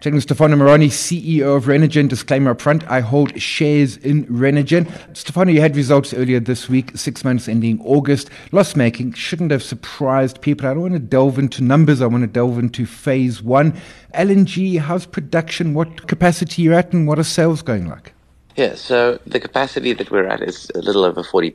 Checking Stefano Marani, CEO of Renergen. Disclaimer up front, I hold shares in Renergen. Stefano, you had results earlier this week, six months ending August. Loss making shouldn't have surprised people. I don't want to delve into numbers. I want to delve into phase one. LNG, how's production? What capacity you're at and what are sales going like? Yeah, so the capacity that we're at is a little over 40%.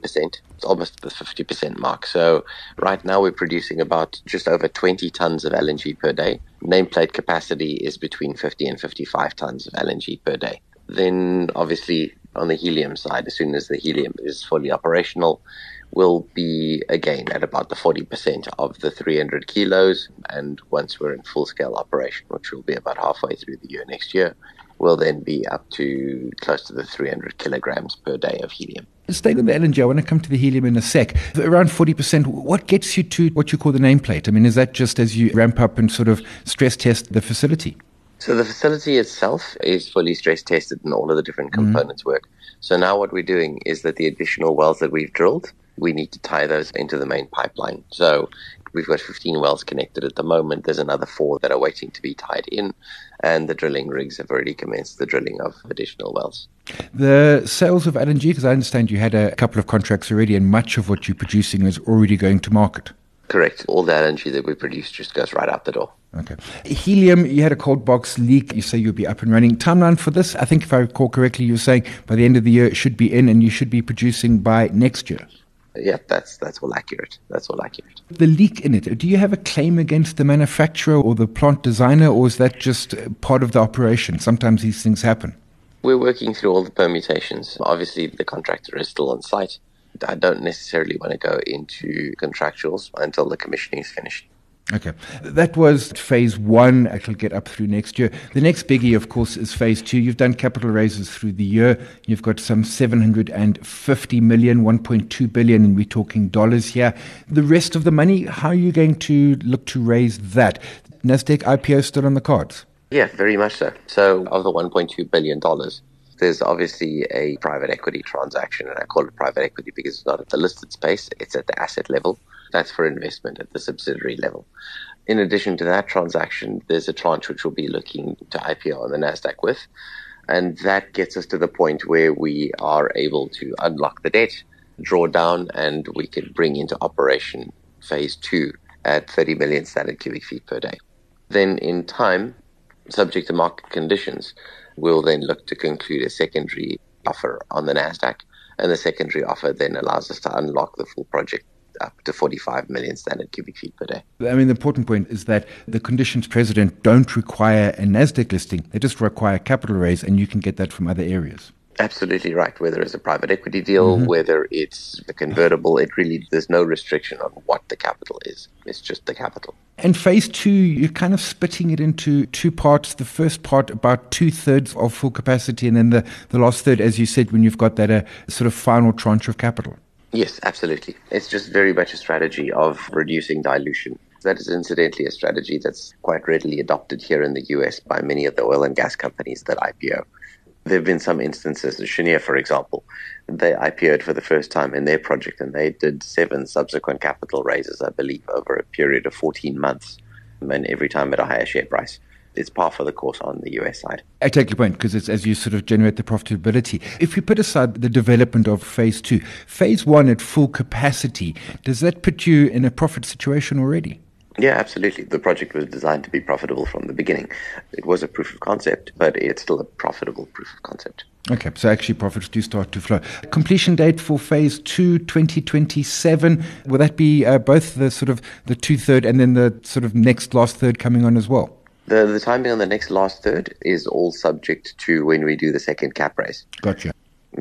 It's almost the 50% mark. So right now we're producing about just over 20 tons of LNG per day. Nameplate capacity is between 50 and 55 tons of LNG per day. Then obviously on the helium side, as soon as the helium is fully operational, we'll be again at about the 40% of the 300 kilos. And once we're in full scale operation, which will be about halfway through the year next year, will then be up to close to the 300 kilograms per day of helium. Staying on the LNG, I want to come to the helium in a sec. Around 40%, what gets you to what you call the nameplate? I mean, is that just as you ramp up and sort of stress test the facility? So the facility itself is fully stress tested and all of the different mm-hmm. components mm-hmm. work. So now what we're doing is that the additional wells that we've drilled, we need to tie those into the main pipeline. So We've got 15 wells connected at the moment. There's another four that are waiting to be tied in, and the drilling rigs have already commenced the drilling of additional wells. The sales of LNG, because I understand you had a couple of contracts already, and much of what you're producing is already going to market. Correct. All the LNG that we produce just goes right out the door. Okay. Helium, you had a cold box leak. You say you'll be up and running. Timeline for this? I think if I recall correctly, you were saying by the end of the year it should be in and you should be producing by next year yeah, that's that's all accurate. That's all accurate. The leak in it. Do you have a claim against the manufacturer or the plant designer, or is that just part of the operation? Sometimes these things happen. We're working through all the permutations. Obviously, the contractor is still on site. I don't necessarily want to go into contractuals until the commissioning is finished. Okay. That was phase one. It'll get up through next year. The next biggie, of course, is phase two. You've done capital raises through the year. You've got some 750 million, 1.2 billion, and we're talking dollars here. The rest of the money, how are you going to look to raise that? Nasdaq IPO still on the cards? Yeah, very much so. So, of the 1.2 billion dollars, there's obviously a private equity transaction, and I call it private equity because it's not at the listed space, it's at the asset level. That's for investment at the subsidiary level. In addition to that transaction, there's a tranche which we'll be looking to IPO on the NASDAQ with. And that gets us to the point where we are able to unlock the debt, draw down, and we can bring into operation phase two at 30 million standard cubic feet per day. Then, in time, subject to market conditions, we'll then look to conclude a secondary offer on the NASDAQ. And the secondary offer then allows us to unlock the full project up to 45 million standard cubic feet per day. I mean, the important point is that the conditions precedent don't require a NASDAQ listing, they just require capital raise, and you can get that from other areas. Absolutely right. Whether it's a private equity deal, mm-hmm. whether it's a convertible, it really, there's no restriction on what the capital is. It's just the capital. And phase two, you're kind of splitting it into two parts. The first part, about two thirds of full capacity, and then the, the last third, as you said, when you've got that uh, sort of final tranche of capital. Yes, absolutely. It's just very much a strategy of reducing dilution. That is incidentally a strategy that's quite readily adopted here in the US by many of the oil and gas companies that IPO. There have been some instances, Cheniere, for example, they IPO'd for the first time in their project and they did seven subsequent capital raises, I believe, over a period of 14 months, and every time at a higher share price it's par for the course on the US side. I take your point because it's as you sort of generate the profitability. If you put aside the development of phase two, phase one at full capacity, does that put you in a profit situation already? Yeah, absolutely. The project was designed to be profitable from the beginning. It was a proof of concept, but it's still a profitable proof of concept. Okay, so actually profits do start to flow. Completion date for phase two, 2027. Will that be uh, both the sort of the two third and then the sort of next last third coming on as well? The the timing on the next last third is all subject to when we do the second cap raise. Gotcha.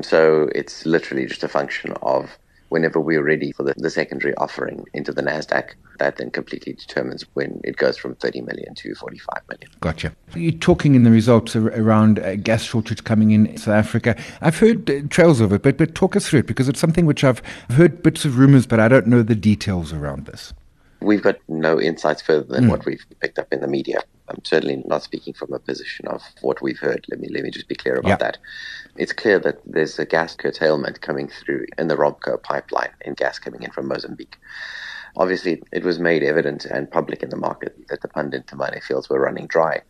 So it's literally just a function of whenever we're ready for the, the secondary offering into the Nasdaq. That then completely determines when it goes from 30 million to 45 million. Gotcha. You're talking in the results around uh, gas shortage coming in South Africa. I've heard uh, trails of it, but but talk us through it because it's something which I've heard bits of rumors, but I don't know the details around this. We've got no insights further than mm. what we've picked up in the media I'm certainly not speaking from a position of what we've heard. Let me let me just be clear about yeah. that. It's clear that there's a gas curtailment coming through in the ROMPCO pipeline and gas coming in from Mozambique. Obviously, it was made evident and public in the market that the Pandin Temane fields were running dry.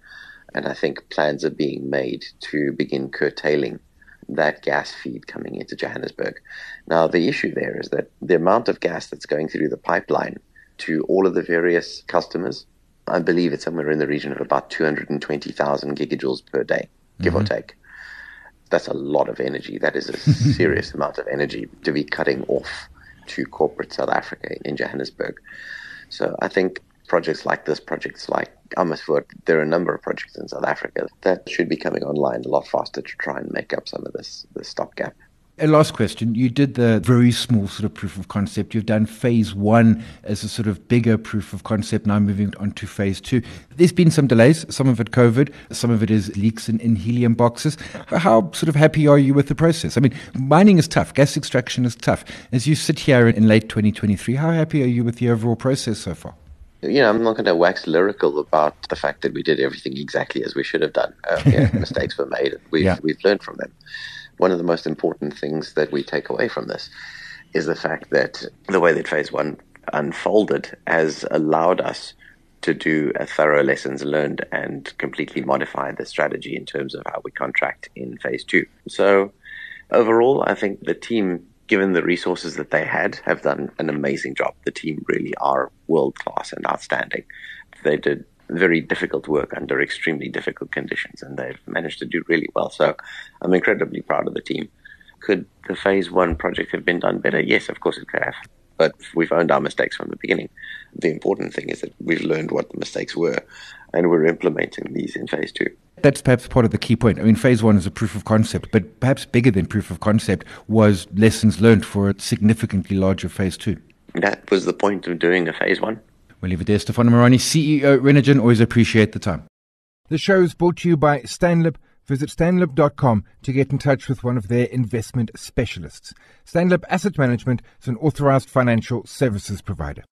And I think plans are being made to begin curtailing that gas feed coming into Johannesburg. Now, the issue there is that the amount of gas that's going through the pipeline to all of the various customers, I believe it's somewhere in the region of about 220,000 gigajoules per day, give mm-hmm. or take. That's a lot of energy. That is a serious amount of energy to be cutting off to corporate South Africa in Johannesburg. So I think projects like this, projects like Amersfoort, there are a number of projects in South Africa that should be coming online a lot faster to try and make up some of this, this stopgap. A last question. You did the very small sort of proof of concept. You've done phase one as a sort of bigger proof of concept, now moving on to phase two. There's been some delays, some of it COVID, some of it is leaks in, in helium boxes. How sort of happy are you with the process? I mean, mining is tough, gas extraction is tough. As you sit here in late 2023, how happy are you with the overall process so far? you know, I'm not going to wax lyrical about the fact that we did everything exactly as we should have done. Uh, yeah, mistakes were made. We've yeah. we've learned from them. One of the most important things that we take away from this is the fact that the way that Phase One unfolded has allowed us to do a thorough lessons learned and completely modify the strategy in terms of how we contract in Phase Two. So overall, I think the team given the resources that they had, have done an amazing job. The team really are world class and outstanding. They did very difficult work under extremely difficult conditions, and they've managed to do really well. So I'm incredibly proud of the team. Could the phase one project have been done better? Yes, of course it could have. But we've owned our mistakes from the beginning. The important thing is that we've learned what the mistakes were, and we're implementing these in phase two that's perhaps part of the key point. I mean, phase one is a proof of concept, but perhaps bigger than proof of concept was lessons learned for a significantly larger phase two. That was the point of doing a phase one. It there. Stefano Marani, CEO, Renergen. Always appreciate the time. The show is brought to you by Stanlib. Visit stanlib.com to get in touch with one of their investment specialists. Stanlib Asset Management is an authorized financial services provider.